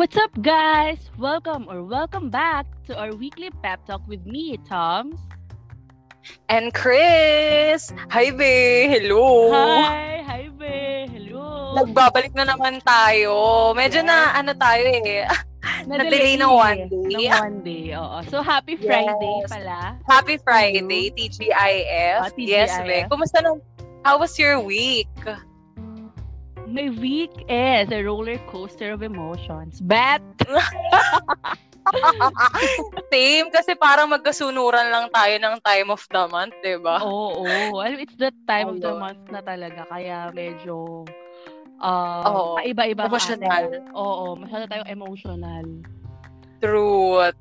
What's up, guys? Welcome or welcome back to our weekly pep talk with me, Toms. And Chris! Hi, be! Hello! Hi! Hi, be! Hello! Nagbabalik na naman tayo. Medyo na, ano tayo eh. Na-delay ng one day. Ng one day, oo. So, happy Friday Yes. pala. Happy Friday, TGIF. Ah, TGIF. Yes, be. Kumusta na? How was your week? My week is a roller coaster of emotions. But, Same, kasi parang magkasunuran lang tayo ng time of the month, di ba? oo, alam, it's that time of the month na talaga. Kaya medyo, uh, Oo. iba-iba ang Emotional. ating- Oo, masyado tayong emotional. Truth.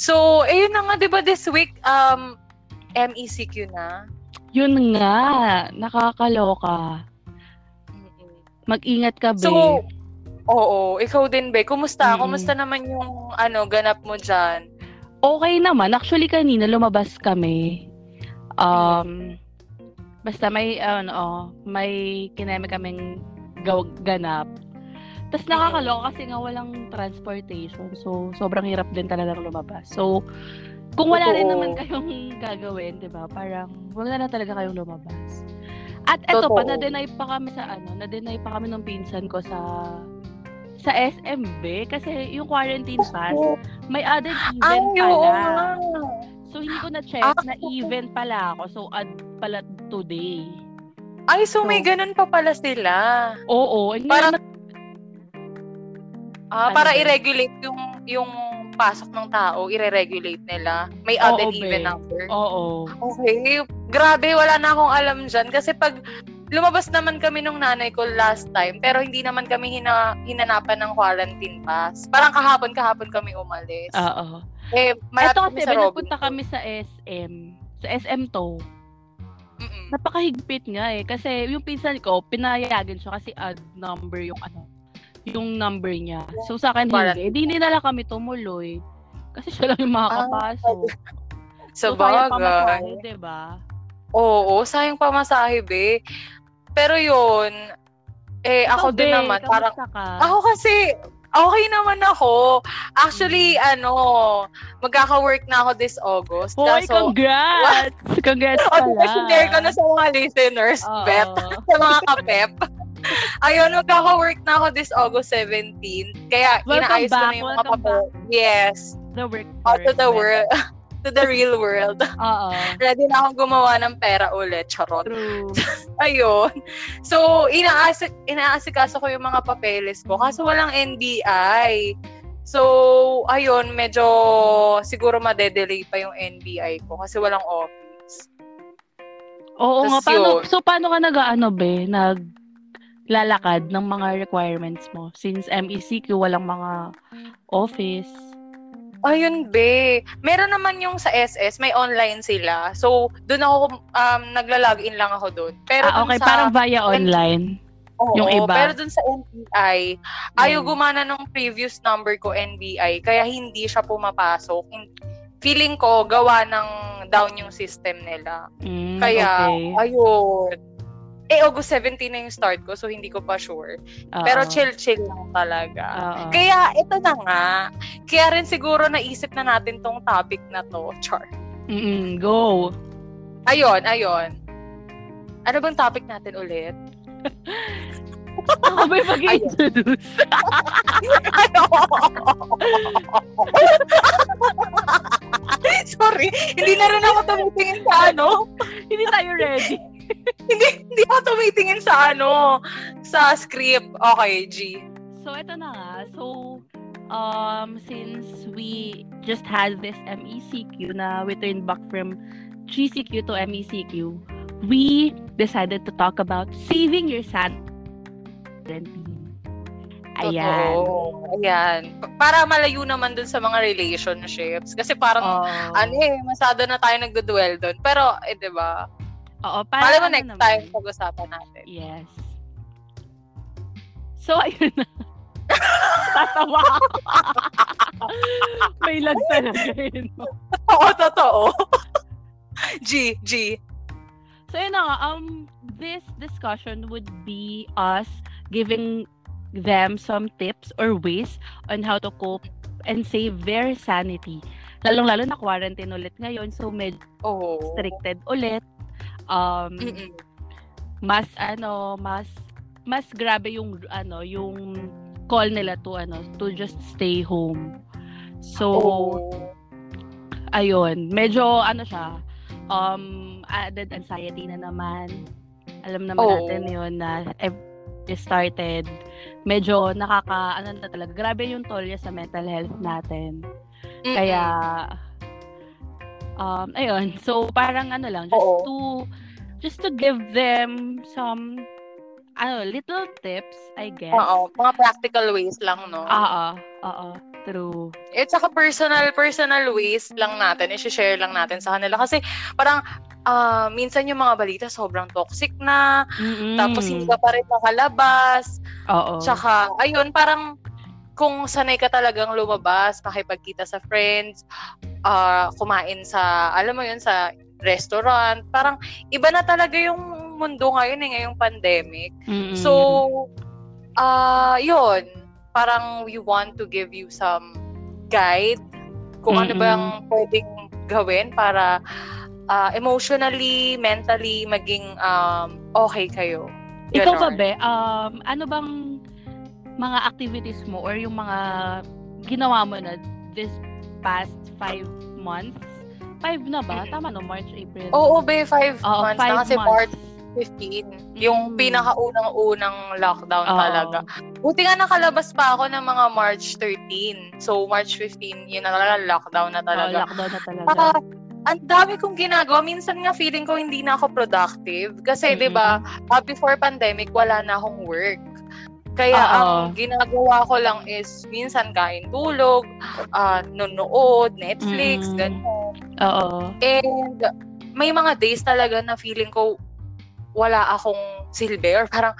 So, ayun na nga, di ba this week, um, MECQ na? Yun nga, nakakaloka. Mag-ingat ka, be. So, oo, ikaw din, Be. Kumusta? Mm. Kumusta naman yung ano, ganap mo dyan? okay naman. Actually, kanina lumabas kami. Um, basta may, ano, oh, may kineme kaming gaw- ganap. Tapos nakakaloka kasi nga walang transportation. So, sobrang hirap din talaga lumabas. So, kung wala rin Totoo. naman kayong gagawin, di ba? Parang, wala na talaga kayong lumabas. At eto pa, Totoo. na-deny pa kami sa ano, na-deny pa kami ng pinsan ko sa sa SMB kasi yung quarantine pass, may added Ay, event oo pala. So, hindi ko na-check Ah. na event pala ako. So, add pala today. Ay, so may So, ganun pa pala sila. Oo. And Para- ngayon, Ah, Ano para i-regulate yung yung pasok ng tao, i-regulate nila. May added Oo, even be. number. oo. Okay. Grabe, wala na akong alam dyan. Kasi pag lumabas naman kami nung nanay ko last time, pero hindi naman kami hina, hinanapan ng quarantine pass. Parang kahapon-kahapon kami umalis. Oo. eh, malapit Ito kami kasi, sa Robin. nagpunta kami sa SM. Sa SM to. Mm-mm. Napakahigpit nga eh. Kasi yung pinsan ko, pinayagan siya kasi add number yung ano, yung number niya. So sa akin hindi. Hindi nila kami tumuloy. Kasi siya lang yung makakapasok. Sa so, sayang bagay. pamasahe, diba? Oo, sayang pamasahe, be. Pero yun, eh, Ikaw, ako din be, naman, parang, ka? ako kasi, okay naman ako. Actually, ano, magkaka-work na ako this August. Hoy, Kaso, congrats! Congrats o, diba, pala. share ko na sa mga listeners, Oo. bet, sa mga kapep. Ayun, magkaka-work na ako this August 17. Kaya, Welcome inaayos ko back, na yung mga papel. Yes. The work Out to the world. to the real world. Oo. Ready na akong gumawa ng pera ulit. Charot. True. Ayun. So, inaasik, inaasikaso ko yung mga papeles ko. Kaso walang NBI. So, ayun, medyo siguro madedelay pa yung NBI ko kasi walang office. Oo nga. Paano, yun. so, paano ka nag-ano, be? Naglalakad ng mga requirements mo? Since MECQ, walang mga office. Ayun, be. Meron naman yung sa SS, may online sila. So, doon ako, um, nagla-login lang ako doon. Pero ah, okay. sa, Parang via online. Oo, yung iba. Pero dun sa NBI, ayaw Mm. gumana nung previous number ko NBI, kaya hindi siya pumapasok. Feeling ko, gawa ng down yung system nila. Mm, Kaya, okay. ayun. Eh, August 17 na yung start ko, so hindi ko pa sure. Pero Oo. chill-chill lang talaga. Oo. Kaya, ito na nga. Kaya rin siguro naisip na natin tong topic na to, Char. Mm-mm, go. Ayun, ayun. Ano bang topic natin ulit? Ako ba mag-introduce? Sorry, hindi na rin ako tumitingin sa ano. Hindi tayo ready. hindi, hindi ako tumitingin sa ano, sa script. Okay, G. So, ito na nga. So, um, since we just had this MECQ na we turned back from GCQ to MECQ, we decided to talk about saving your sanity. Ayan. Totoo. Ayan. Pa- Para malayo naman dun sa mga relationships. Kasi parang, Oo. ano eh, masado na tayo nagduduel dun. Pero, eh, di ba? Oo, para Malay mo ano next naman. time pag-usapan natin. Yes. So, ayun na. Tatawa ako. May lag talaga yun. Oo, totoo. G, G. So, yun na nga, um, this discussion would be us giving them some tips or ways on how to cope and save their sanity. Lalong-lalo na quarantine ulit ngayon, so medyo Oo. restricted ulit. Um, Mm-mm. mas ano, mas mas grabe yung ano, yung call nila to ano, to just stay home. So, Oo. ayun, medyo ano siya, um, added anxiety na naman. Alam naman Oo. natin yun na started, medyo nakaka, ano na talaga, grabe yung toll niya sa mental health natin. Mm-mm. Kaya, um, ayun, so parang ano lang, just Oo. to, just to give them some, ano, little tips, I guess. Oo, mga practical ways lang, no? Oo, oo, true. It's saka personal, personal ways lang natin, i-share lang natin sa kanila. Kasi parang, ah, minsan yung mga balita sobrang toxic na, Mm-mm. tapos hindi ka pa rin makalabas. Oo. Tsaka, ayun, parang kung sanay ka talagang lumabas, makipagkita sa friends, ah, kumain sa, alam mo yun, sa restaurant, parang iba na talaga yung mundo ngayon eh, ngayong pandemic. Mm-mm. So, ah yun, parang we want to give you some guide kung ano Mm-mm. ba ang pwedeng gawin para ah, emotionally, mentally, maging um, okay kayo. Ikaw ba, Ganon. Be, um, ano bang mga activities mo or yung mga ginawa mo na this past five months? Five na ba? Tama no? March, April? Oo, be, five Oo, months five na kasi months. March 15. Yung Mm. pinakaunang-unang lockdown Oo. talaga. Buti nga nakalabas pa ako ng mga March 13. So, March 15, yun na talaga, lockdown na talaga. lockdown na talaga. Saka, ang dami kong ginagawa. Minsan nga feeling ko hindi na ako productive. Kasi, Mm-mm. di ba, uh, before pandemic, wala na akong work. Kaya Oo. ang ginagawa ko lang is minsan kain tulog, ah, nunood, Netflix, Mm. ganun. Oo. And may mga days talaga na feeling ko wala akong silbi or parang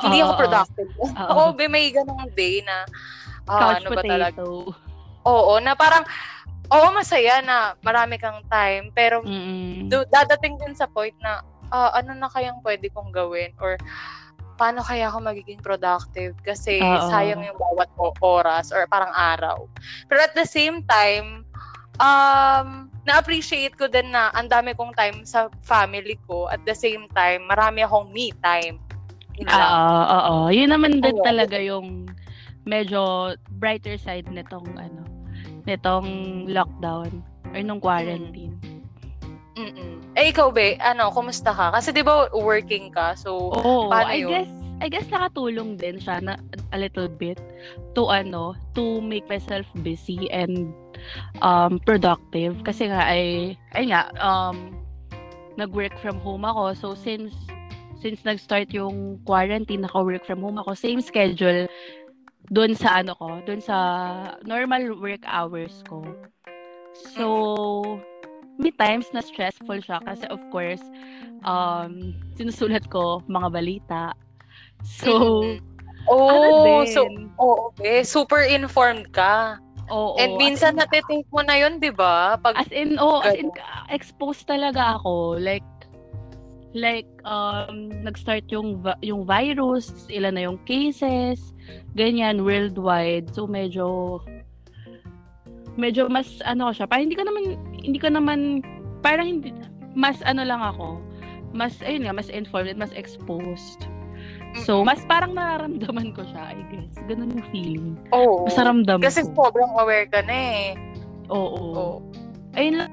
hindi ako productive. Oo. Be, may ganong day na Couch ano ba talaga? Oo, na parang oo, masaya na marami kang time pero do, dadating din sa point na ah, ano na kayang pwede kong gawin or paano kaya ako magiging productive kasi Oo. sayang yung bawat oras or parang araw. Pero at the same time, um, na-appreciate ko din na ang dami kong time sa family ko. At the same time, marami akong me time. Lang. Oo, oo. Yun naman din Ayun. talaga yung medyo brighter side nitong ano, nitong lockdown or nung quarantine. Mm-mm. Eh, ikaw, be, ano, kumusta ka? Kasi di ba working ka, so, Oo, paano I yun? guess I guess nakatulong din siya na a little bit to ano, to make myself busy and um productive kasi nga ay ay nga um nag-work from home ako. So since since nag-start yung quarantine, naka-work from home ako, same schedule doon sa ano ko, doon sa normal work hours ko. So, may times na stressful siya kasi of course, um, sinusulat ko mga balita. So, oh, ano so, oo, be, super informed ka. oo, And minsan in- natitake mo na yun, di ba? Pag, As in, oh, as in, exposed talaga ako. Like, like, um, nag-start yung, yung virus, ilan na yung cases, ganyan, worldwide. So, medyo, medyo mas, ano siya, parang hindi ko naman, hindi ko naman, parang hindi, mas ano lang ako, mas, ayun nga, mas informed, mas exposed. So, mas parang nararamdaman ko siya, I guess. Ganun yung feeling. oo. Mas naramdaman Kasi ko. sobrang aware ka na eh. Oo. Oo. ayun lang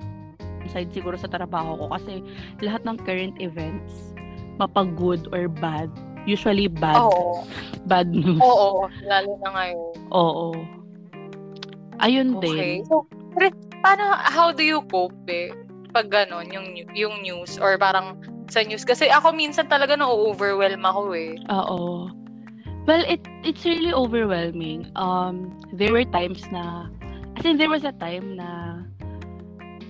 side siguro sa trabaho ko kasi lahat ng current events mapag good or bad usually bad Oo. bad news Oo. Lalo na ngayon. oo ayun Okay. din So, paano, how do you cope eh? Pag ganon, yung, yung news or parang sa news. Kasi ako minsan talaga na-overwhelm ako eh. oo well it it's really overwhelming um there were times na as in there was a time na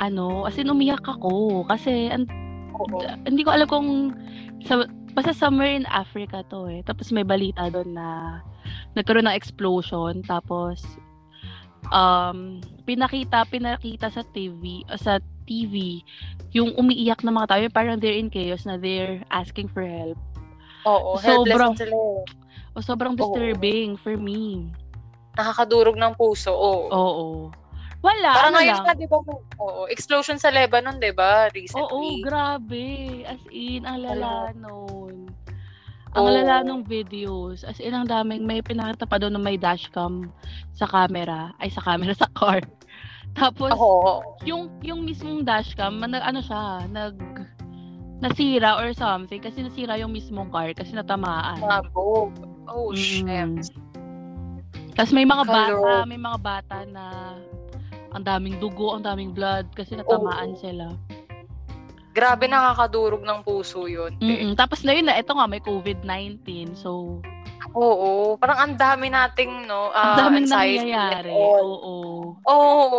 ano as in umiyak ako kasi an- Oo. hindi ko alam kung sa basta somewhere in Africa to eh. Tapos may balita doon na nagkaroon ng explosion tapos um pinakita pinakita sa TV uh, sa TV yung umiiyak na mga tao yung parang they're in chaos na they're asking for help. Oo. Sobrang- helpless sila eh. O sobrang disturbing for me. Nakakadurog ng puso. Oo. Oo. Wala, Parang ano ngayon lang. na, di ba? Oo. Explosion sa Lebanon, di ba? Oo, Recently. grabe. As in, ang lala nun. Ang Oo. lala nung videos. As in, ang daming, may pinakita pa doon may dashcam sa camera. Ay, sa camera, sa car. Tapos, Oo. yung, yung mismong dashcam, nag, ano siya, nag, nasira or something. Kasi nasira yung mismong car kasi natamaan. Mabog. Oh, Mm. shit. Tapos may mga bata, Hello. may mga bata na ang daming dugo, ang daming blood kasi natamaan sila. Grabe nakakadurog ng puso yun. Mm-mm. Tapos na yun na, ito nga, may COVID-19. So, Oo. Parang ang dami nating, no, ang ah, daming nangyayari. all. Oo. Oo.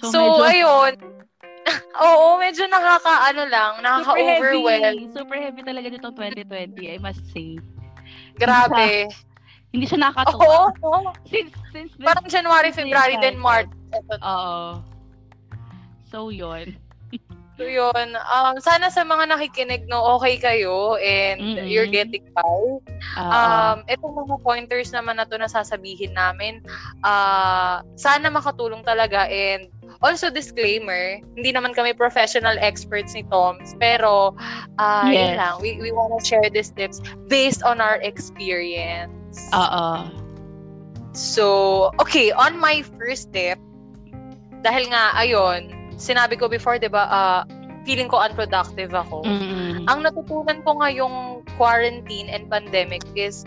So, So, medyo ayun. Oo, medyo nakaka-ano lang, super nakaka-overwhelm. heavy. Super heavy talaga dito 2020, I must say. Grabe. Hindi siya Oo. nakakatuwa. oo. Since, since this, Parang January, February, then March. Oo. So, yun. So, yun. Um, sana sa mga nakikinig, no, okay kayo and Mm-mm. you're getting by. Oo. Um, itong mga pointers naman na to na sasabihin namin, ah sana makatulong talaga and also disclaimer, hindi naman kami professional experts ni Toms, pero ah Yes. yun lang, we, we wanna share these tips based on our experience. Oo. So, okay, on my first tip, dahil nga, ayun, sinabi ko before, di ba, ah, feeling ko unproductive ako. Mm-mm. Ang natutunan ko ngayong quarantine and pandemic is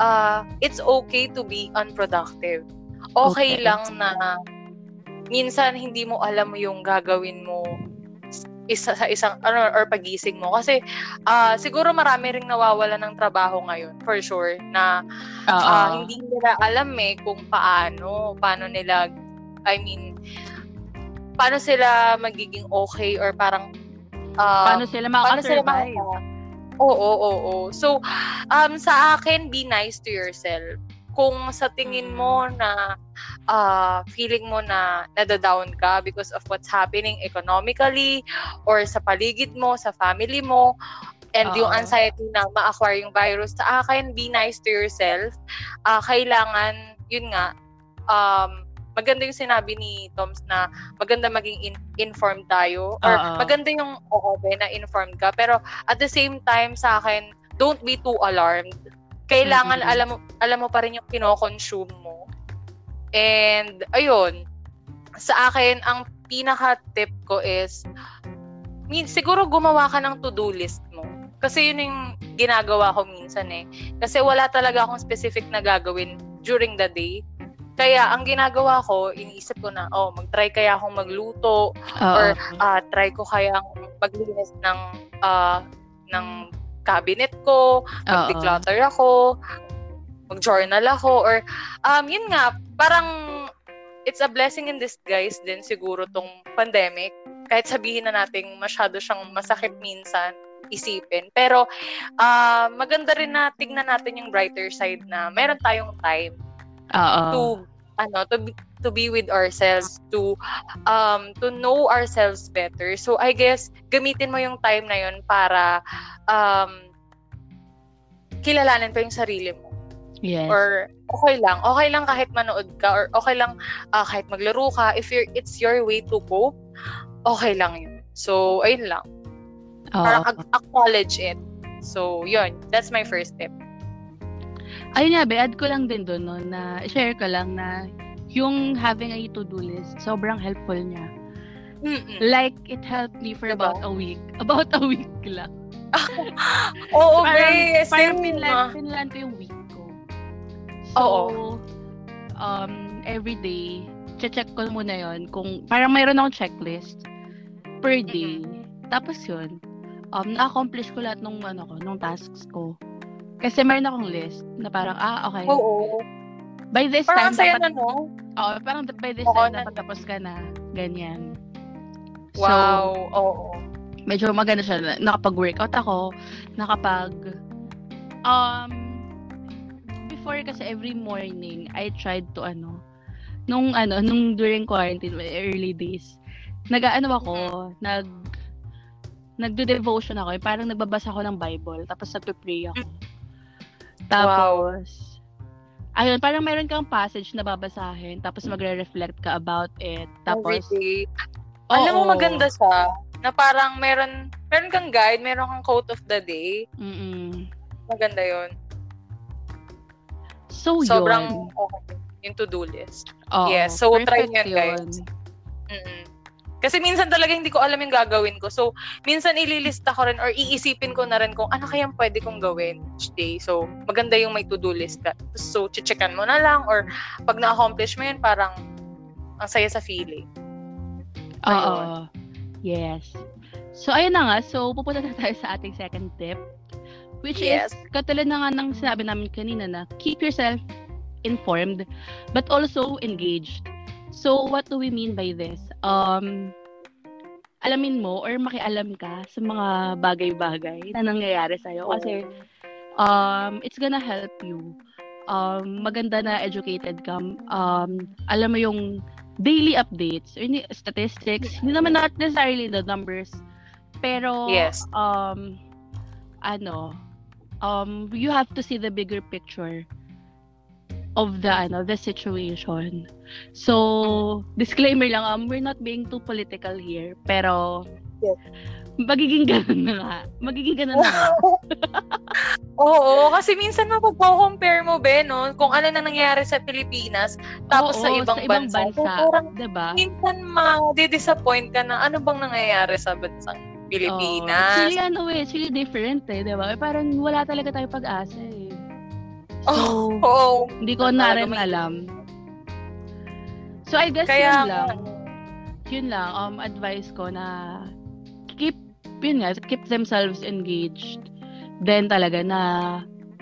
uh, it's okay to be unproductive. Okay, Okay. lang na minsan hindi mo alam yung gagawin mo isa sa isang ano or pagising mo kasi ah, siguro marami ring nawawala ng trabaho ngayon for sure na ah, hindi nila alam eh kung paano paano nila I mean paano sila magiging okay or parang ah, paano sila makasurvive? Oo, oo, oo. So, um, sa akin, be nice to yourself. Kung sa tingin mo na ah, feeling mo na nadadown ka because of what's happening economically or sa paligid mo, sa family mo, and yung Oo. anxiety na ma-acquire yung virus, sa akin, be nice to yourself. Ah, kailangan, yun nga, um, maganda yung sinabi ni Toms na maganda maging in- informed tayo or Oo. maganda yung oo be, na informed ka. Pero at the same time sa akin don't be too alarmed. Kailangan Mhm. alam mo alam mo pa rin yung kino-consume mo. And ayun. Sa akin ang pinaka tip ko is min siguro gumawa ka ng to-do list mo. Kasi yun yung ginagawa ko minsan eh. Kasi wala talaga akong specific na gagawin during the day kaya ang ginagawa ko, iniisip ko na, oh, mag-try kaya akong magluto, Oo. or ah, try ko kayang maglinis ng ah, ng cabinet ko, mag-declutter ako, mag-journal ako, or um, yun nga, parang it's a blessing in disguise din siguro tong pandemic. Kahit sabihin na natin masyado siyang masakit minsan, isipin. Pero ah, maganda rin na tignan natin yung brighter side na meron tayong time Oo. to ano to be, to be with ourselves to um to know ourselves better. So i guess gamitin mo yung time na yun para um kilalanin pa yung sarili mo. Yes. or okay lang. Okay lang kahit manood ka or okay lang ah, kahit maglaro ka. If you're it's your way to cope okay lang yun. So ayun lang. Oo. parang acknowledge it. So yun. That's my first tip Ayun nga, be, add ko lang din doon, no, na share ko lang na yung having a to-do list, sobrang helpful niya. Mm-mm. Like, it helped me for Diba? about a week. About a week lang. oo parang, be, parang same, pinlan, ah. pinlan ko yung week ko. So, Oo. um, every day, check ko muna yon kung parang mayroon akong checklist per day. Tapos yun, um, na-accomplish ko lahat ng ano ko, nung tasks ko. Kasi mayroon akong list na parang, ah, okay. oo By this parang time, dapat, na no Oo, parang by this Oo, time, na- dapat tapos ka na. Ganyan. Wow, So, oo. medyo maganda siya. na- Nakapag-workout ako. Nakapag... Um, before kasi every morning, I tried to ano, nung ano, nung during quarantine, early days, nag-ano ako, nag nagdo-devotion ako. eh, Parang nagbabasa ako ng Bible, tapos nagpe-pray ako. Tapos, ayun, parang meron kang passage na babasahin, tapos magre-reflect ka about it. Tapos, Everyday. Alam mo, maganda siya. Na parang meron, meron kang guide, meron kang quote of the day. mm Maganda yon So, Sobrang yun. okay. Yung to-do list. Oo, Yes, so try nyo yan, guys. Mm-mm. Kasi minsan talaga hindi ko alam yung gagawin ko. So, minsan ililista ko rin or iisipin ko na rin kung ano kayang pwede kong gawin each day. So, maganda yung may to-do list ka. So, checkan mo na lang or pag na-accomplish mo yun, parang ang saya sa feeling. Oo. Yes. So, ayun na nga. So, pupunta na tayo sa ating second tip. Which Yes. is, katulad na nga ng sinabi namin kanina na keep yourself informed but also engaged. So, what do we mean by this? Um, alamin mo or makialam ka sa mga bagay-bagay na nangyayari sa'yo. Kasi, um, it's gonna help you. Um, maganda na educated ka. Um, alam mo yung daily updates, or statistics, hindi naman not necessarily the numbers, pero, Yes. um, ano, um, you have to see the bigger picture of the, ano, the situation. So, disclaimer lang, um, we're not being too political here, pero, Yes. magiging ganun na nga. Magiging ganun na nga. Oo, kasi minsan mapagko-compare mo, be, no? Kung ano na nangyayari sa Pilipinas, tapos sa Oo, ibang, bansa. So, parang diba? minsan ma-disappoint ka na ano bang nangyayari sa bansang Oo. Pilipinas. Actually, ano eh, actually different eh, di ba? Eh, Parang wala talaga tayo pag-asa eh. So, Oh, hindi ko na rin alam. So, I guess Kaya, yun lang. Yun lang, um, advice ko na keep, yun nga, keep themselves engaged. Then talaga na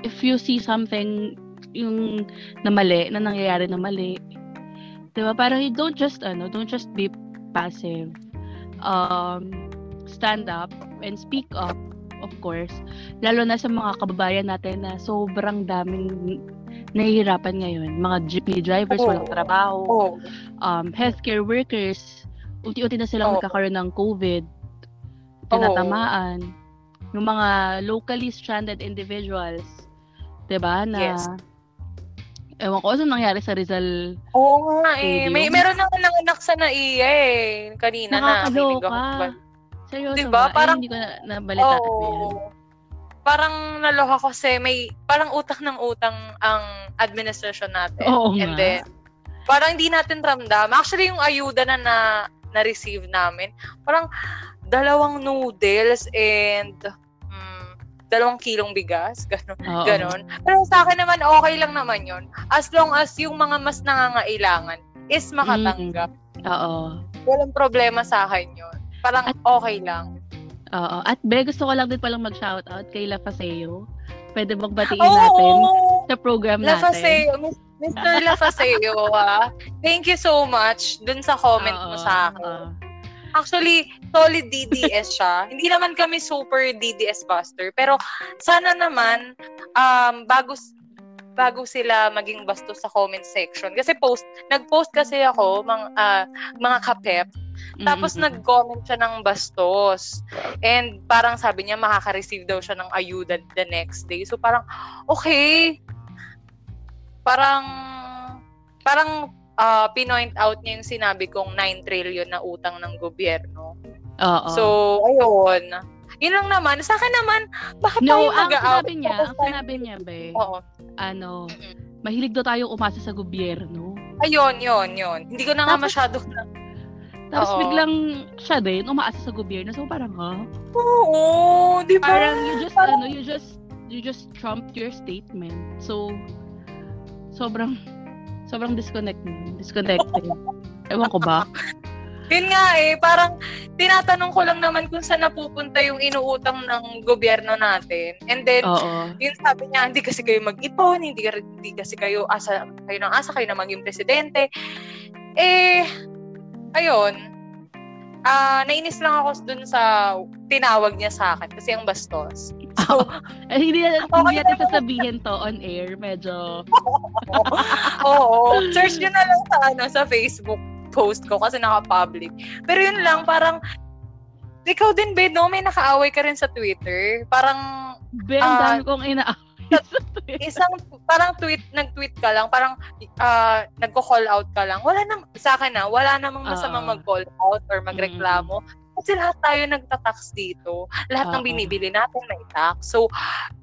if you see something yung na mali, na nangyayari na mali, di ba? Parang you don't just, ano, don't just be passive. Um, stand up and speak up, of course. Lalo na sa mga kababayan natin na sobrang daming nahihirapan ngayon. Mga jeepney drivers, Oo. walang trabaho Oo. um, healthcare workers, unti-unti na silang Oo. nagkakaroon ng COVID, tinatamaan. Yung mga locally stranded individuals, 'di ba na Yes. Ewan ko ano nangyari sa Rizal. Oo nga eh. Stadium. May, meron na nanganak sa naiya eh. Kanina na. Nakakaloka. Seryoso Diba? ba? Parang- eh, hindi ko na nabalitaan yan. Parang naloka kasi may parang utang ng utang ang administration natin. Oo And nga. then, parang hindi natin ramdam. Actually, yung ayuda na na, na-receive namin, parang dalawang noodles and mm, dalawang kilong bigas. Ganon. Oo. Ganon. Pero sa akin naman, okay lang naman yon As long as yung mga mas nangangailangan is makatanggap. Oo. Walang problema sa akin yun. Parang At- okay lang. Oo. At be, gusto ko lang din palang mag-shoutout kay La Paseo. Pwede magbatiin Oo! natin sa program natin. Lafaseo, Mis- Mr. Lafaseo, ah. Thank you so much dun sa comment mo Oo, sa akin. oo. Actually, solid DDS siya. Hindi naman kami super DDS buster. Pero sana naman, um, bago, bago sila maging bastos sa comment section. Kasi post, nag-post kasi ako, mga, ah, mga kapep. Tapos Mm-mm. nag-comment siya ng bastos. And parang sabi niya, makaka-receive daw siya ng ayuda the next day. So parang, okay. Parang, parang ah, pinoint out niya yung sinabi kong 9 trillion na utang ng gobyerno. Oo. So, ayun. Yun lang naman. Sa akin naman, bakit no, tayo ang mag-out? sinabi niya, ang sinabi niya, be, Oo. ano, mahilig daw tayong umasa sa gobyerno. Ayun, yun, yun. Hindi ko na nga Tapos- masyado Tapos Oo. biglang siya din, umaasa sa gobyerno. So parang, ha? Oo, di ba? Parang you just, Parang- ano, you just, you just trumped your statement. So, sobrang, sobrang disconnect, disconnected. Ewan ko ba? Yun nga eh, parang tinatanong ko lang naman kung saan napupunta yung inuutang ng gobyerno natin. And then, Oo. yun sabi niya, hindi kasi kayo mag-ipon, hindi, hindi kasi kayo asa, kayo nang asa, kayo na maging presidente. Eh, ayun, ah nainis lang ako dun sa tinawag niya sa akin kasi ang bastos. So, Eh, hindi, hindi Okay natin sasabihin to on air. Medyo, oo, search niyo na lang sa, ano, sa Facebook post ko kasi naka-public. Pero yun lang, parang, ikaw din, Bed, no? May nakaaway ka rin sa Twitter. Parang, be, ang Ah, dami kong ina isang parang tweet, nag-tweet ka lang, parang uh, nagko-call out ka lang. Wala na, sa akin na, wala namang masama uh, mag-call out or magreklamo. Mm-hmm. Kasi lahat tayo nagtatax dito. Lahat uh, ng binibili natin may tax. So,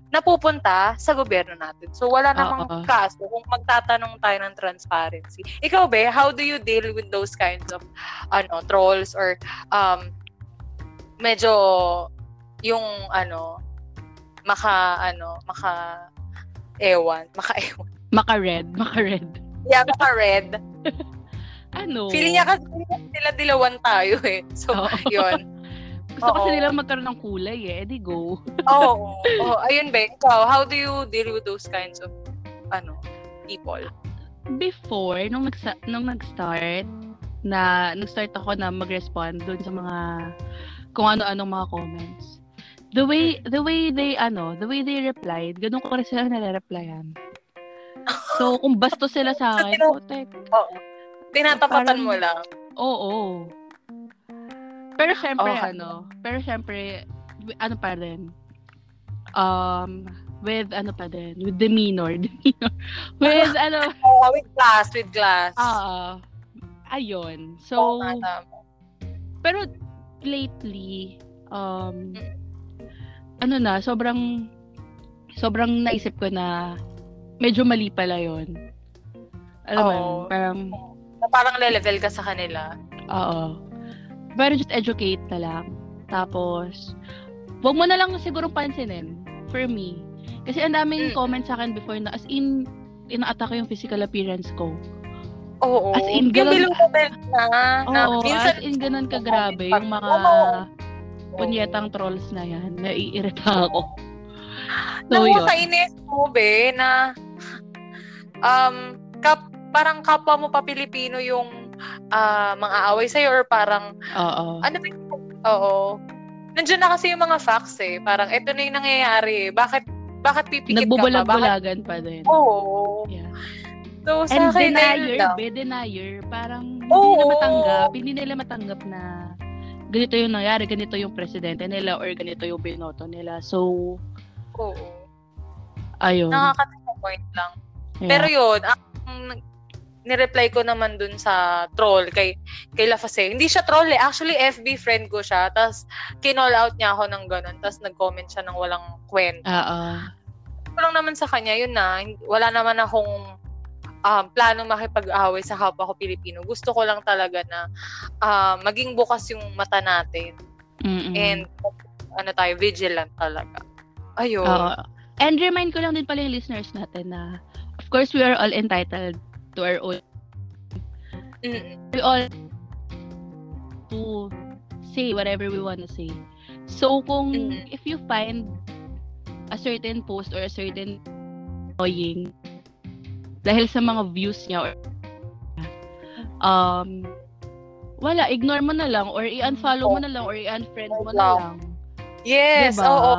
napupunta sa gobyerno natin. So, wala namang uh, kaso kung magtatanong tayo ng transparency. Ikaw, be, how do you deal with those kinds of ano trolls or um, medyo yung ano maka ano maka ewan maka ewan. Maka red maka red. Yeah maka red. Ano? Feeling niya kasi sila dilawan tayo eh. So oh. yun. Gusto kasi nila magkaroon ng kulay eh. Edi go. Oh, oh ayun ba so how do you deal with those kinds of ano people? Before nung nag nung nag-start na nag-start ako na mag-respond doon sa mga kung ano-ano mga comments. The way the way they ano, the way they replied, ganun ko rin sila nare-replyan. So, kung basto sila sa akin, so, putek. Oo. Tinatapatan mo lang. Oo. Pero syempre, oh, ano, pero syempre, ano pa rin, um, with ano pa din, with demeanor, demeanor. with ano, oh, with class, with class. Ah, uh, ayun. So, oh, pero lately, um, ano na, sobrang, sobrang naisip ko na medyo mali pala yon Alam mo, oh, parang, na parang le-level ka sa kanila. Oo. Pero just educate na lang. Tapos, wag mo na lang siguro pansinin for me. Kasi ang daming mm. comment sa akin before na as in, ina-attack yung physical appearance ko. Oo. As in, ganun. Yung na. na oo, minsan, as in, ganun kagrabe. Yung mga punyetang trolls na yan. Naiirita ako. So, Nakakainis mo, be, na um, kap, parang kapwa mo pa Pilipino yung uh, mga away sa'yo or parang Oo. Ano ba Oo. Nandiyan na kasi yung mga facts eh. Parang ito na yung nangyayari. Bakit bakit pipikit ka pa? Nagbubulag-bulagan pa din. Oo. Yeah. So, sa And akin, denier, be, denier, parang hindi nila matanggap, hindi nila matanggap na ganito yung nangyari, ganito yung presidente nila or ganito yung binoto nila. So, oo. Ayun. Nakaka-disappoint lang. Yeah. Pero yun, ang ni-reply ko naman dun sa troll kay kay Lafase. Hindi siya troll eh. Actually, FB friend ko siya. Tapos, kinall out niya ako ng ganun. Tapos, nag-comment siya ng walang kwento. Oo. Ko lang naman sa kanya, yun na. Wala naman akong um, plano makipag-away sa kapwa ko Pilipino. Gusto ko lang talaga na uh, maging bukas yung mata natin. Mm-mm. And ano tayo, vigilant talaga. Ayun. Uh, and remind ko lang din pala yung listeners natin na of course we are all entitled to our own mm we all to say whatever we want to say. So kung mm-hmm. if you find a certain post or a certain annoying dahil sa mga views niya or um wala ignore mo na lang or i-unfollow mo na lang or i-unfriend mo na lang. Yes, diba? oo.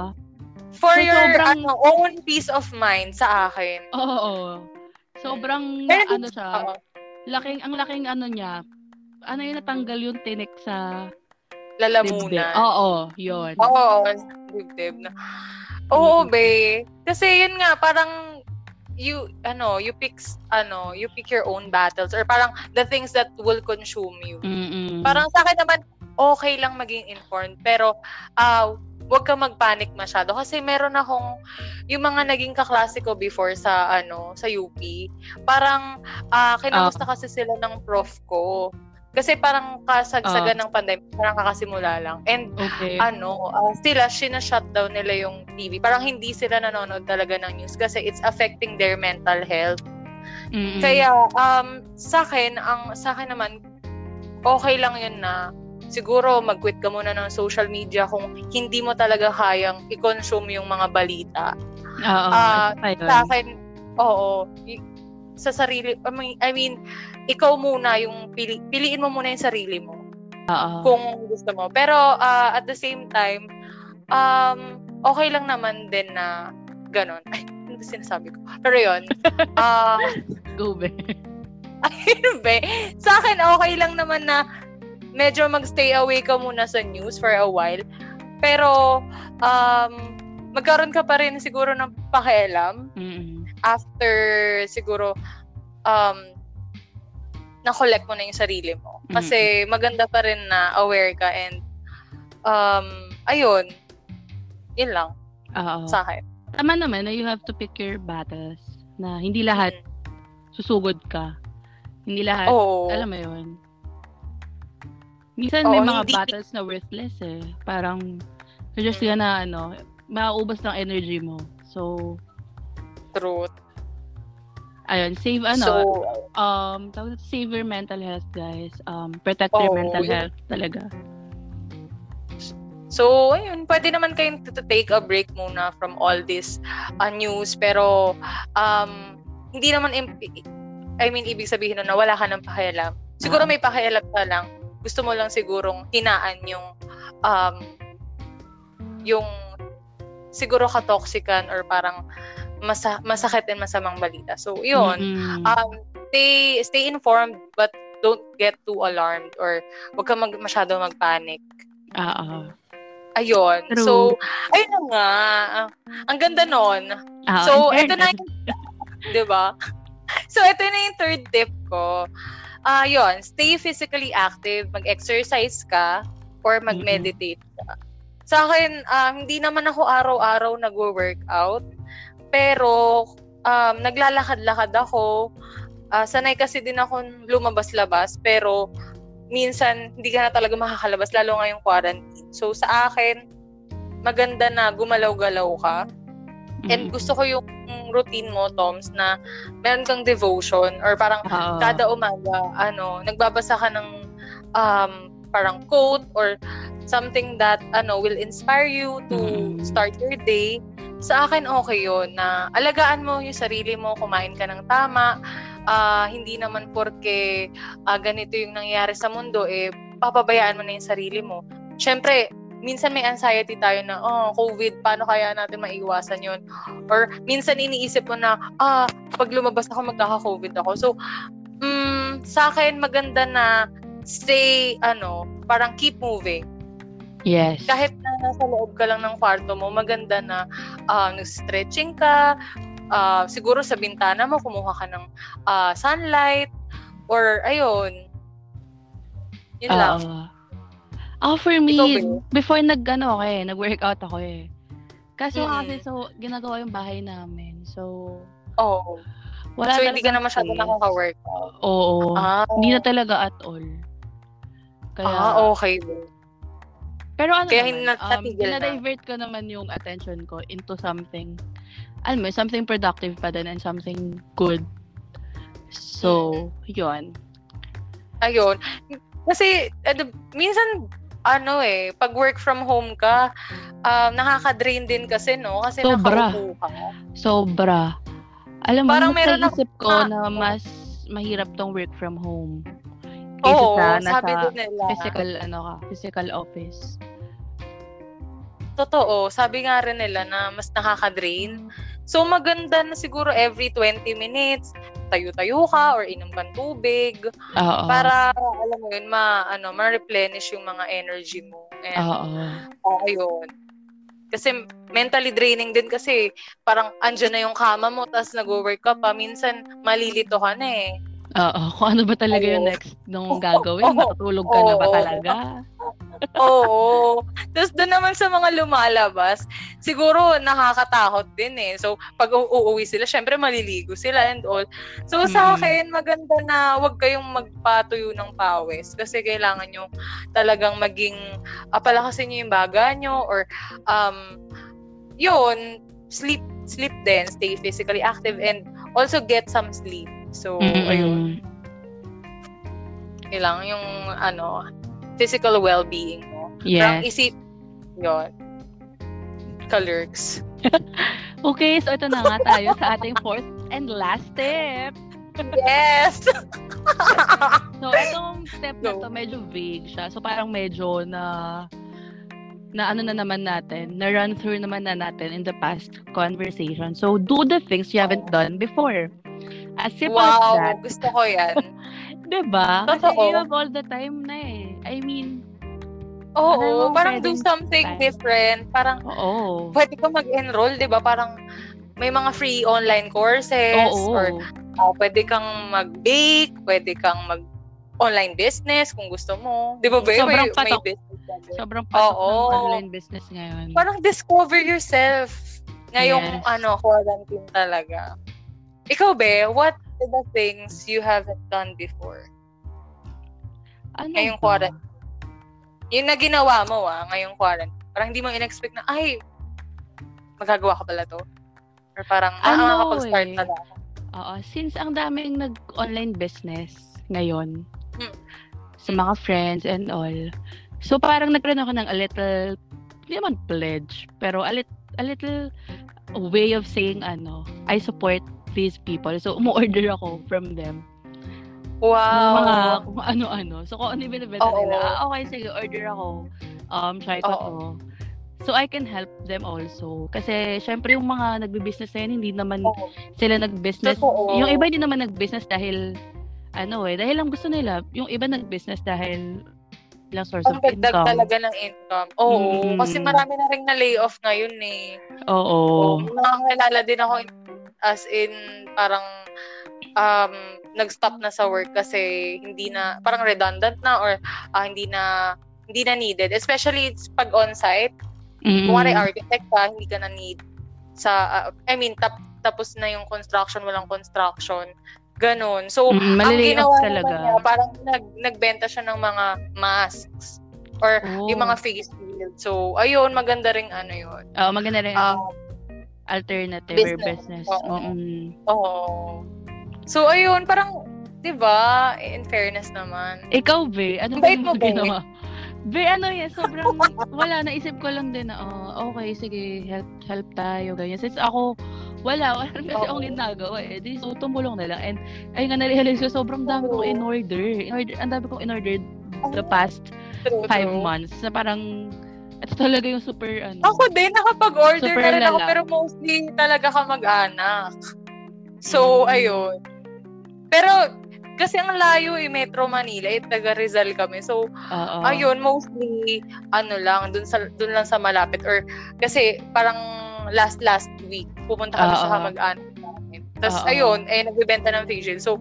For so, your sobrang, ano, own peace of mind sa akin. Oo. Sobrang Pero, ano siya. Laking ang laking ano niya. Ano yung natanggal yung tinik sa lalamunan. Oo, yun. Oo, dibdib na. Oo, be. Kasi yun nga, parang you ano you pick ano you pick your own battles or parang the things that will consume you Mm-mm. parang sa akin naman okay lang maging informed pero uh, wag ka magpanic masyado kasi meron akong yung mga naging kaklase ko before sa ano sa UP parang uh, kinamusta uh. kasi sila ng prof ko kasi parang kasagsagan uh, ng pandemic, parang kakasimula lang. And okay. ano, uh, sila, shina-shutdown nila yung TV. Parang hindi sila nanonood talaga ng news kasi it's affecting their mental health. Mm-hmm. Kaya, um, sa akin, ang, sa akin naman, okay lang yun na siguro mag-quit ka muna ng social media kung hindi mo talaga kayang i-consume yung mga balita. Oo. Uh, sa akin, oo. Y- sa sarili, I mean, I mean ikaw muna yung pili, piliin mo muna yung sarili mo. Oo. Kung gusto mo. Pero uh, at the same time, um, okay lang naman din na ganun. Ay, ano ba sinasabi ko? Pero yun. Uh, Go, be. Ayun, be. Sa akin, okay lang naman na medyo magstay away ka muna sa news for a while. Pero, um, magkaroon ka pa rin siguro ng pakialam Mm-mm. after siguro um na-collect mo na yung sarili mo. Kasi maganda pa rin na aware ka and um ayun, yun lang Oo. sa akin. Tama naman na you have to pick your battles. Na hindi lahat susugod ka. Hindi lahat, Oo. alam mo yun. Minsan Oo, may mga hindi- battles na worthless eh. Parang, you're just gonna, ano, mauubos ng energy mo. So, Truth. Ayun, save, ano, so, um, tawag save your mental health, guys. Um, protect your Oo, mental yun. health talaga. So, ayun, pwede naman kayong to, to take a break muna from all this uh, news. Pero, um, hindi naman, imp- I mean, ibig sabihin na wala ka ng pakialam. Siguro Ah. may pakialam ka lang. Gusto mo lang sigurong hinaan yung, um, yung, siguro ka-toxican or parang masa- masakit and masamang balita. So, yun. Mm-mm. Um, stay, stay informed but don't get too alarmed or wag ka mag, masyado mag-panic. Oo. Ayun. True. So, ayun na nga. Ang ganda nun. Oo, so, ito na yung, di ba? So, ito na yung third tip ko. Ah, yun, stay physically active, mag-exercise ka, or mag-meditate ka. Sa akin, ah, hindi naman ako araw-araw nag-workout, pero um, naglalakad-lakad ako. Ah, sanay kasi din ako lumabas-labas, pero minsan hindi ka na talaga makakalabas, lalo ngayong quarantine. So, sa akin, maganda na gumalaw-galaw ka. And Mm. gusto ko yung routine mo, Toms, na meron kang devotion or parang Oo. kada umaga, ano, nagbabasa ka ng um, parang quote or something that ano will inspire you to Mm. start your day. Sa akin okay 'yon na alagaan mo yung sarili mo, kumain ka ng tama. Ah, hindi naman porke ah, ganito yung nangyayari sa mundo eh papabayaan mo na yung sarili mo. Syempre, minsan may anxiety tayo na, oh, COVID, paano kaya natin maiwasan yun? Or minsan iniisip mo na, ah, pag lumabas ako, magkaka-COVID ako. So, mm, sa akin, maganda na stay, ano, parang keep moving. Yes. Kahit na nasa loob ka lang ng kwarto mo, maganda na ah, nag-stretching ka, ah, siguro sa bintana mo, kumuha ka ng ah, sunlight, or ayun. Yun lang. Oo. Ako for me, Ikaw before nag, ano, ako eh, nag-workout ako eh. Kaso Mm-mm. kasi, so, ginagawa yung bahay namin. So, Oo. wala so, hindi ka na masyado space. nakaka-workout. Oo. Ah, Hindi na talaga at all. Kaya, ah, okay. Pero ano Kaya naman, na- um, na. dinadivert ko naman yung attention ko into something, alam mo, something productive pa din and something good. So, yun. Ayun. Kasi, ano, minsan, ano eh, pag work from home ka, um, nakaka-drain din kasi, no? Kasi Sobra. nakaupo ka. Sobra. Alam mo, Parang meron naisip ko ah, na mas mahirap tong work from home. Kaysa Oo, sa sabi din nila. physical, ano ka, physical office. Totoo, sabi nga rin nila na mas nakaka-drain. So, maganda na siguro every 20 minutes, tayo-tayo ka or inom kang tubig Oo. para, alam mo yun, ma, ano, ma-replenish yung mga energy mo. And, Oo. Oo, yun. Kasi mentally draining din kasi parang andyan na yung kama mo tapos nag-work ka pa. Minsan malilito ka na eh. Oo. Kung ano ba talaga yung Oo. next nung gagawin? Matutulog ka na ba talaga? Oo. Tapos doon naman sa mga lumalabas, siguro nakakatakot din eh. So, pag uuwi sila, syempre maliligo sila and all. So, sa Mm. akin, maganda na wag kayong magpatuyo ng pawis kasi kailangan nyo talagang maging, uh, palakasin nyo yung baga nyo or, um, yun, sleep, sleep din, stay physically active and also get some sleep. So, ayun. Mm-mm. Kailangan yung, ano, physical well-being mo. Parang Yes. isip, yun. Kalurks. Okay, so ito na nga tayo sa ating fourth and last step. Yes! So, itong step na to, medyo vague siya. So, parang medyo na na ano na naman natin, na run through naman na natin in the past conversation. So, do the things you haven't done before. As simple as wow, that. gusto ko yan. Diba? Kasi Totoo. you have all the time na eh. I mean, Oo, Ano, parang do something time. different. Parang Oo. pwede ka mag-enroll, di ba? Parang may mga free online courses Oo. or uh, pwede kang mag-bake, pwede kang mag online business kung gusto mo. Di ba ba? Sobrang may, may patok. business ka din. Sobrang pasok Oo. ng online business ngayon. Parang discover yourself ngayong Yes. ano, quarantine talaga. Ikaw, Be, what are the things you haven't done before? ano ngayong ba? quarantine? Yung na ginawa mo, ah, ngayong quarantine. Parang hindi mo in-expect na, ay, magagawa ko pala to. Or parang, ah, Ano makakapag-start eh. na lang. Oo, since ang daming nag-online business ngayon, Mm. sa mga friends and all, so parang nagkaroon ako ng a little, hindi naman pledge, pero a, lit, a little way of saying ano, I support these people. So, umu-order ako from them. Ng mga Wow. kung ano-ano. So, kung ano yung binibenta Oo. nila, ah, okay, sige, order ako. Um, try ko Oo. to. So, I can help them also. Kasi, syempre, yung mga nagbe-business na yun, hindi naman Oo. sila nag-business. Totoo. Yung iba hindi naman nag-business dahil, ano eh, dahil lang gusto nila. Yung iba nag-business dahil lang source of Pangdagdag income. talaga ng income. Oo. Mm. Kasi marami na rin na layoff ngayon eh. Oo. Oo. Nakakilala din ako as in parang um, nag-stop na sa work kasi hindi na, parang redundant na or ah, hindi na hindi na needed. Especially it's pag on-site. Mm. Kung architect ka, hindi ka na need sa, ah, I mean, tap, tapos na yung construction, walang construction. Ganon. So, Mm, ang ginawa talaga. niya, parang nag, nagbenta siya ng mga masks or Oo. yung mga face shield. So, ayun, maganda ring ano yun. Oo, maganda rin Ah, alternative or business. business. Oo. Oo. So, ayun, parang, di ba, in fairness naman. Ikaw, Be, ano bait yung mo, Be. ginawa? Be, ano yan, sobrang, wala, naisip ko lang din na, oh, okay, sige, help, help tayo, ganyan. Since ako, wala, wala rin kasi Oo. akong ginagawa eh. Di, so, tumulong na lang. And, ayun nga, na-realize ko, sobrang dami Oo. kong in-order. in-order. Ang dami kong in-order the past True, five true. months. Na parang, ito talaga yung super, ano, Ako din, nakapag-order na rin ako, pero mostly talaga ka mag-anak. So, Mm. ayun. Pero, kasi ang layo eh, Metro Manila, eh, taga Rizal kami. So, oo. ayun, mostly, ano lang, dun, sa, dun lang sa malapit. Or, kasi, parang last, last week, pumunta kami Oo. sa kamag-anak. Tapos, ayun, eh, nagbebenta ng facial. So,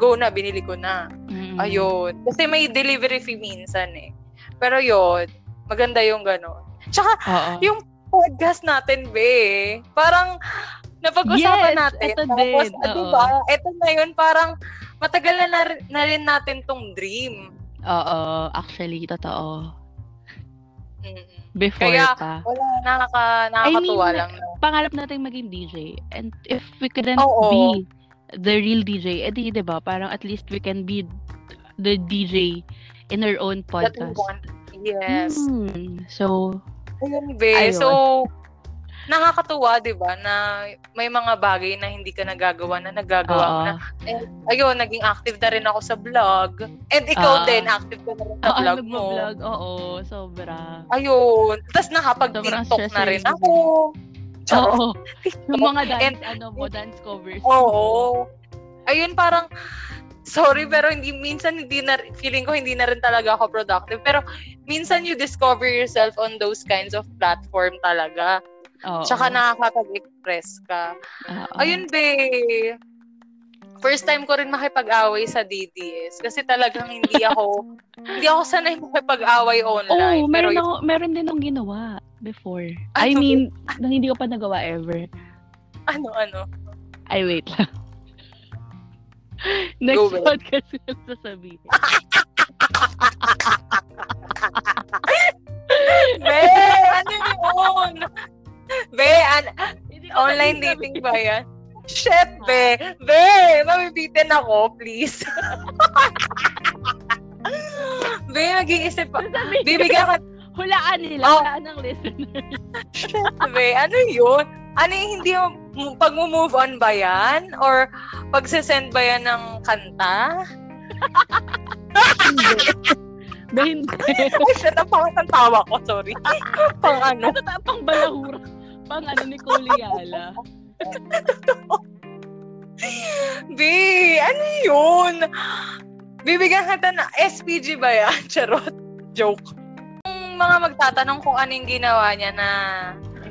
go na, binili ko na. Mm. Ayun. Kasi may delivery fee minsan eh. Pero yun, maganda yung gano'n. Tsaka, Oo. yung podcast natin, be, parang napag-usapan Yes, natin. eto Tapos, din, ah, oo. diba, eto na yun, parang matagal na, na, rin- na rin natin tong dream. Oo, actually, totoo. Before Kaya, pa. Wala, nakaka, nakakatuwa mean, lang. pangarap natin maging DJ. And if we couldn't Oo. be the real DJ, edi, di ba, parang at least we can be the DJ in our own That we podcast. want. Yes. Hmm. So, Ayun, be. Ayun. So, nakakatuwa, di ba, na may mga bagay na hindi ka nagagawa na nagagawa oo. na. And, ayun, naging active na rin ako sa vlog. And ikaw Oo. din, active ka na rin sa Oo, vlog mo. nagbo-vlog. Oo, sobra. Ayun. Tapos nakapag-tiktok na rin ako. Oo. Yung mga dance, And- ano mo, dance covers. Oo. Ayun, parang, sorry, pero hindi, minsan hindi na, feeling ko hindi na rin talaga ako productive. Pero, minsan you discover yourself on those kinds of platform talaga. Oo. Tsaka nakakapag-express ka. Oo. Ayun, be. First time ko rin makipag-away sa DDS. Kasi talagang hindi ako, hindi ako sanay makipag-away online. Pero meron, ako, meron din akong ginawa before. Ano I mean, nang hindi ko pa nagawa ever. ano, ano. Ay, wait lang. Next Go, podcast ko lang sasabihin. Be, ano yun? Be, an- online dating ba yan? Shit, be. Be, mabibitin ako, please. be, mag-iisip pa. Bibigyan ka, Hulaan nila, Oh. hulaan ng listener. shit, be. Ano yun? Ano yung hindi mo, pag move on ba yan? Or pag-send ba yan ng kanta? hindi. Hindi. Ay, shit, ang pangat ang tawa ko, sorry. Pang ano? Ano pang balahura? Pang ano ni Cole Yala. B, ano yun? Bibigyan kita na SPG ba yan? Charot. Joke. Yung mga magtatanong kung anong ginawa niya na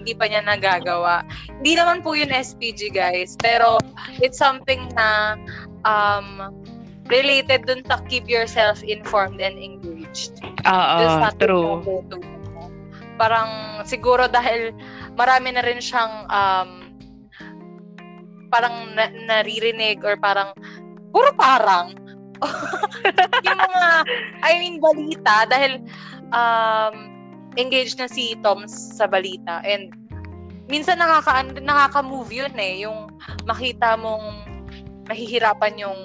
hindi pa niya nagagawa. Hindi naman po yun SPG, guys. Pero it's something na um, related dun sa keep yourself informed and engaged. Oo, Just not to true. Parang siguro dahil marami na rin siyang um, parang na- naririnig or parang puro parang yung mga I mean balita dahil um, engaged na si Tom sa balita and minsan nakaka nakaka-move yun eh yung makita mong mahihirapan yung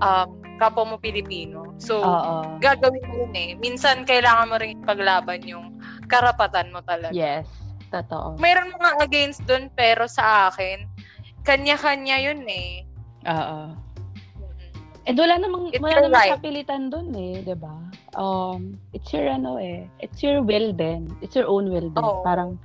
um, kapwa mo Pilipino. So, Oo. gagawin mo yun eh. Minsan, kailangan mo rin ipaglaban yung karapatan mo talaga. Yes. Totoo. Mayroon mga against dun, pero sa akin, kanya-kanya yun eh. Oo. And wala namang, It's wala namang right. kapilitan dun eh, di ba? Um, it's your ano eh. It's your will din. It's your own will din. Oo. Parang,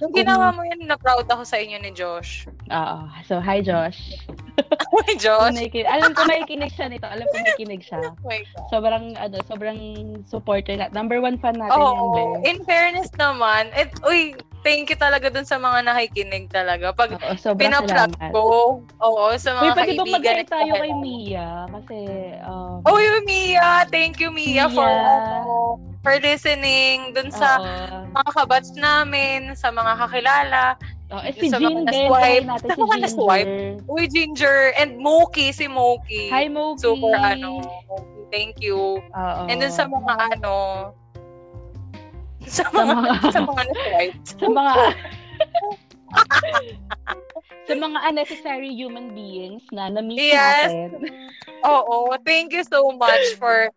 Nung ginawa mo yun, na-proud ako sa inyo ni Josh. oo. So, hi Josh. Josh! Kung nakikinig- alam ko may kinig siya nito. Alam ko may kinig siya. Oh my God. Sobrang, ano, sobrang supporter na. Number one fan natin yan, Oo. Be. In fairness naman, it, uy, thank you talaga dun sa mga nakikinig talaga. Pag Oo, pinaplug ko, oo, sa mga Uy, pwede ba kaibigan. mag tayo kay. Mia? Kasi, um, Oh, yung Mia. Thank you, Mia, for Mia. ano, for listening dun sa oo. mga kabats namin, sa mga kakilala. Oh, eh, si Jean din. Kaya natin Sa si. Ginger. Uy, Ginger. And Moki, si Moki. Hi, Moki. Super ano. Moki, Thank you. Oo. And dun sa mga ano, sa mga- sa mga na-swipe. sa mga sa mga unnecessary human beings na na-meet Yes. natin. Oo, thank you so much for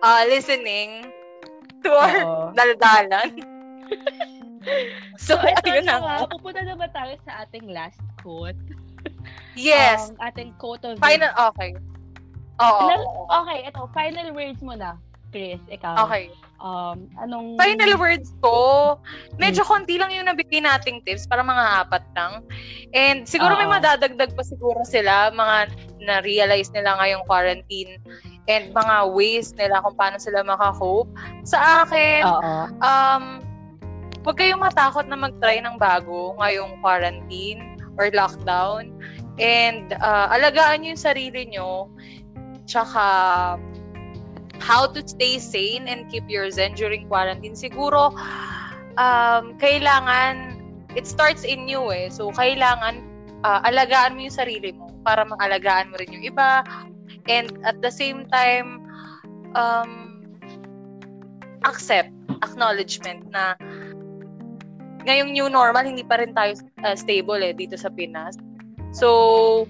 uh, listening to our Oo. daldalan. so, So, ito ayun na nga, nga. pupunta na ba tayo sa ating last quote? Yes. Ang ating quote of Final, okay. Oo. Final, okay, ito, final words mo na, Chris, ikaw. Okay. Um, anong... Final words ko, medyo Hmm. konti lang yung nabigay nating tips, para mga apat lang. And siguro may Oo. madadagdag pa siguro sila, mga na-realize nila ngayong quarantine and mga ways nila kung paano sila makakope. Sa akin, Oo. um, huwag kayong matakot na mag-try ng bago ngayong quarantine or lockdown. And uh, alagaan yung sarili nyo. Tsaka, how to stay sane and keep your zen during quarantine. Siguro, um, kailangan, it starts in you eh. So, kailangan, uh, alagaan mo yung sarili mo para maalagaan mo rin yung iba. And at the same time, um, accept, acknowledgement na ngayong new normal, hindi pa rin tayo uh, stable eh dito sa Pinas. So,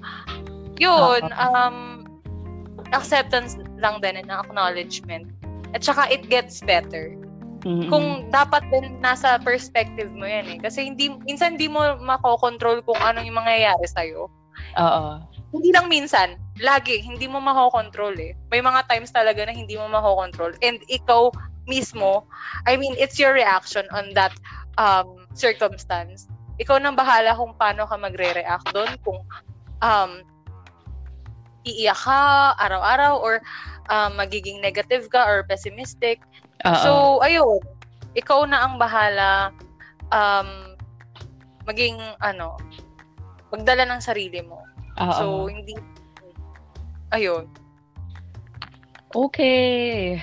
yun, um, acceptance lang din and acknowledgement. At saka it gets better. Mm-mm. Kung dapat din nasa perspective mo yan eh. Kasi hindi, minsan hindi mo makokontrol kung ano yung mangyayari sa'yo. Oo. Hindi lang minsan, lagi, hindi mo makokontrol eh. May mga times talaga na hindi mo makokontrol. And ikaw mismo, I mean, it's your reaction on that um, circumstance. Ikaw nang bahala kung paano ka magre-react doon, kung um, iiyak ka araw-araw or um, magiging negative ka or pessimistic. Oo. So, ayun. Ikaw na ang bahala um, maging, ano, magdala ng sarili mo. Oo. So, hindi, ayun. okay.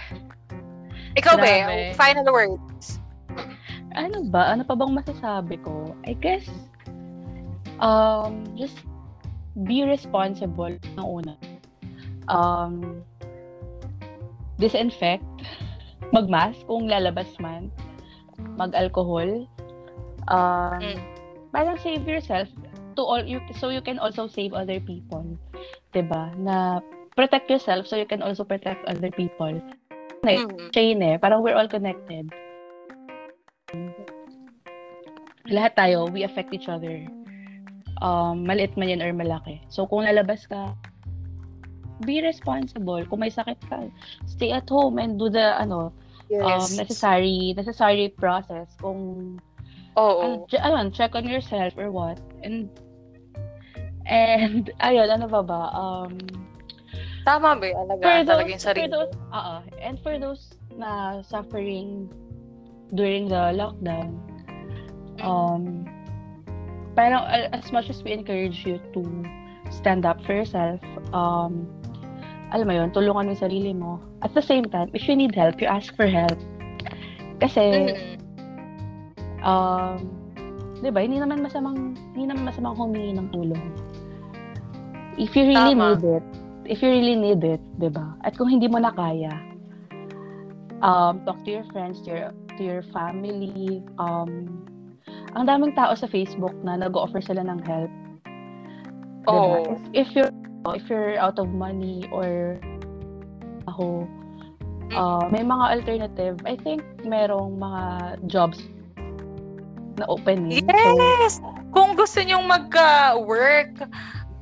Ikaw ba, Grabe. final words. Ano ba? Ano pa bang masasabi ko? I guess, um, just be responsible ng una. Um, disinfect, magmask kung lalabas man, mag-alcohol, um, Mm. parang save yourself to all you so you can also save other people. 'Di ba? Na protect yourself so you can also protect other people. Mhm. chain eh. Parang we're all connected. Lahat tayo, we affect each other. Um, maliit man yan or malaki. So, kung lalabas ka, be responsible. Kung may sakit ka, stay at home and do the, ano, um, necessary, necessary process. Kung, Oo. ano, ch- ayun, check on yourself or what. And, and, ayun, ano ba ba? Um, Tama ba? Alagaan talaga yung for sarili. those, oo. and for those na suffering during the lockdown. Um, parang as much as we encourage you to stand up for yourself, um, alam mo yun, tulungan mo yung sarili mo. At the same time, if you need help, you ask for help. Kasi, Mhm. um, di ba, hindi naman masamang, hindi naman masamang humingi ng tulong. If you really Tama. need it, if you really need it, di ba? At kung hindi mo na kaya, um, talk to your friends, to your, to your family. Um, ang daming tao sa Facebook na nag-offer sila ng help. Diba? Oo. If, if you're if you're out of money or ako, uh, may mga alternative. I think merong mga jobs na opening. So, Yes! Kung gusto nyong mag-work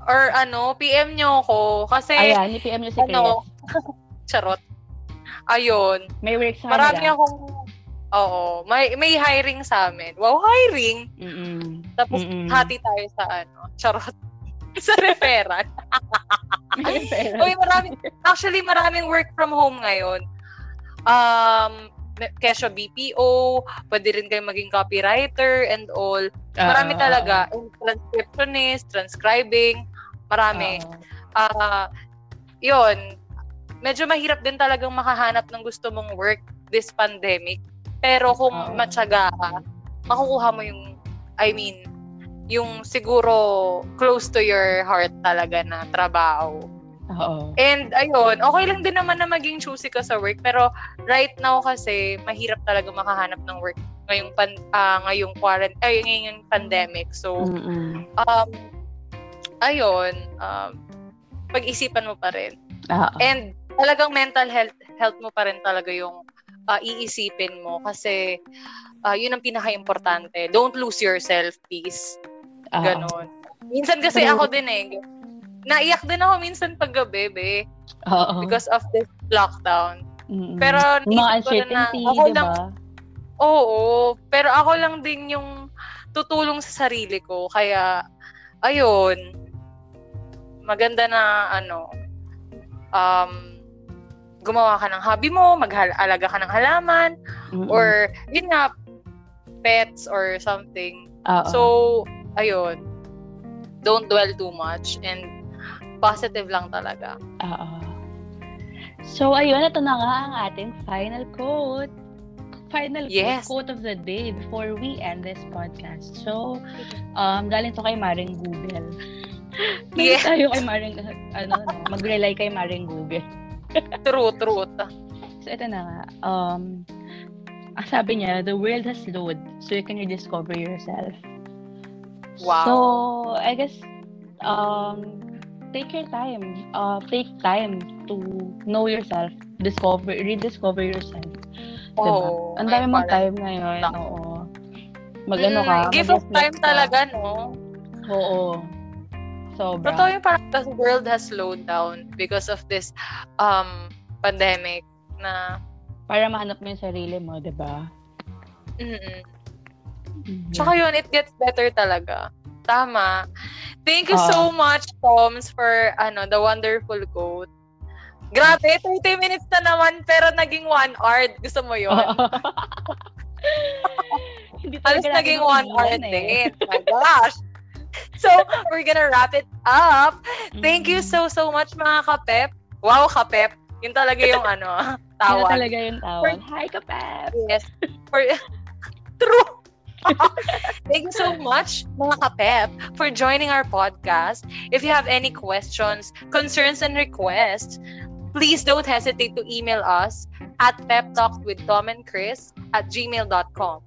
or ano, PM nyo ako. Kasi, ayan, i-PM nyo si Chris. ano, charot. Ayun. May work sa Marami akong, oo, may, may hiring sa amin. Wow, hiring! Mm-mm. Tapos, Mm-mm. hati tayo sa ano, charot. sa referral. Uy, marami, actually, maraming work from home ngayon. Um, kesyo BPO, pwede rin kayo maging copywriter and all. Marami Oo, talaga. And transcriptionist, transcribing, marami. oo. Ah, yun. Medyo mahirap din talagang makahanap ng gusto mong work this pandemic. Pero kung Oo. matyaga ka, makukuha mo yung, I mean, yung siguro close to your heart talaga na trabaho. Oo. And ayun, okay lang din naman na maging choosy ka sa work, pero right now kasi mahirap talaga makahanap ng work ngayong pan ah, ngayong quarant ay ngayong pandemic. So Mm-mm. um ayun, um pag-isipan mo pa rin. Oo. And talagang mental health health mo pa rin talaga yung ah, iisipin mo kasi ah, yun ang pinaka-importante. Don't lose yourself, please. Oo. Ganon. Minsan kasi True. ako din eh. Naiyak din ako minsan paggabi, be, Oo. because of this lockdown. Mm-mm. Pero naisip ko na ako di lang, oo, pero ako lang din yung tutulong sa sarili ko. Kaya, ayun, maganda na, ano, um, gumawa ka ng hobby mo, mag-alaga ka ng halaman, Mm-mm. or, yun nga, pets or something. Oo. So, ayun, don't dwell too much and positive lang talaga. Oo. So, ayun, ito na nga ang ating final quote. Final Yes. quote of the day before we end this podcast. So, um, galing to kay Maring Google. Yeah. tayo kay Maring, ano, no, mag-rely kay Maring Google. True, truth. So, ito na nga. Um, ang sabi niya, the world has slowed so you can rediscover yourself. Wow. So, I guess, um, take your time. Uh, take time to know yourself. Discover, rediscover yourself. Diba? Oh, Ang dami mong time ngayon. Oo. Mag-ano ka. Mm, of mag-reflect time talaga, no? Oo. Sobra. Totoo yung parang the world has slowed down because of this um pandemic na Para mahanap mo yung sarili mo, di ba? mm Mhm. Tsaka yun, it gets better talaga. Tama. Thank you Oo. so much, Toms, for ano the wonderful quote. Grabe, 30 minutes na naman, pero naging one hour. Gusto mo yun? Hindi Halos naging one hour mapigilan eh. din. My gosh. So, we're gonna wrap it up. Thank you so, so much, mga kapep. Wow, kapep. Yun talaga yung ano, Yun tawag. talaga yung tawag. Hi, Kapep! Yes. For, true. Thank you so much, mga kapep, for joining our podcast. If you have any questions, concerns, and requests, please don't hesitate to email us at peptalkswithtomandchris at gmail.com.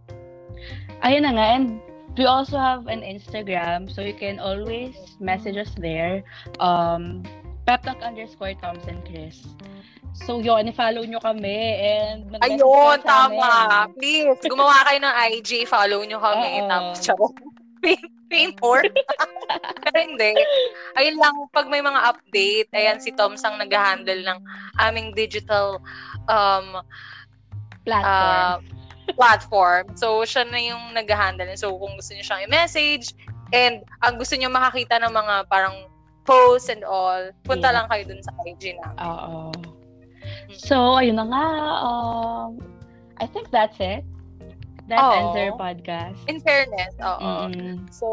Ayun na nga, and we also have an Instagram, so you can always message us there. Um, peptalk underscore Thompson Chris. So yun, i-follow nyo kami and Ayun, tama. amin. Please, gumawa kayo ng IG, follow nyo kami. Tapos, pay more. Pero hindi. Ayun lang, pag may mga update, ayan, si Tom sang nag-handle ng aming digital um, Platform. ah, platform. So, siya na yung nag-handle. So, kung gusto niyo siyang i-message, and ang gusto niyo makakita ng mga parang posts and all, punta Yeah. lang kayo dun sa IG na. Oo. So, ayun na nga. Um, I think that's it. That Oo. ends our podcast. In fairness, oo. Mm-mm. So,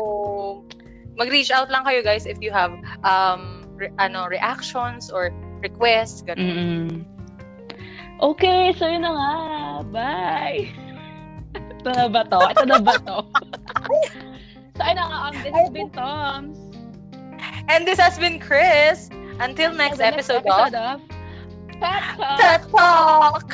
mag-reach out lang kayo guys if you have um re- ano reactions or requests, ganun. Mm-mm. Okay, so yun na nga. Bye! Ito na ba to? Ito na ba to? so, ayun nga. Um, this has been Toms. And this has been Chris. Until next the episode, episode of of Pep Talk. Pep Talk!